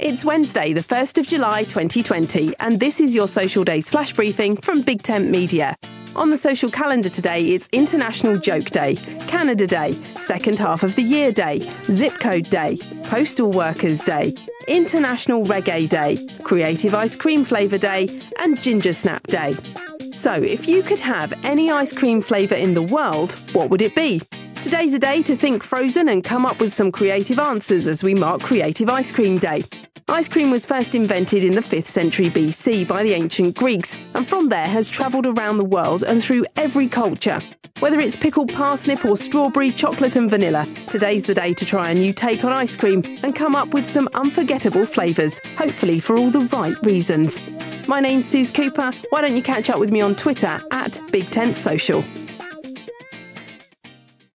It's Wednesday, the 1st of July 2020, and this is your Social Days flash briefing from Big Tent Media. On the social calendar today, it's International Joke Day, Canada Day, Second Half of the Year Day, Zip Code Day, Postal Workers Day, International Reggae Day, Creative Ice Cream Flavour Day, and Ginger Snap Day. So, if you could have any ice cream flavour in the world, what would it be? Today's a day to think frozen and come up with some creative answers as we mark Creative Ice Cream Day. Ice cream was first invented in the 5th century BC by the ancient Greeks and from there has travelled around the world and through every culture. Whether it's pickled parsnip or strawberry, chocolate and vanilla, today's the day to try a new take on ice cream and come up with some unforgettable flavours, hopefully for all the right reasons. My name's Suze Cooper. Why don't you catch up with me on Twitter at Big Tent Social?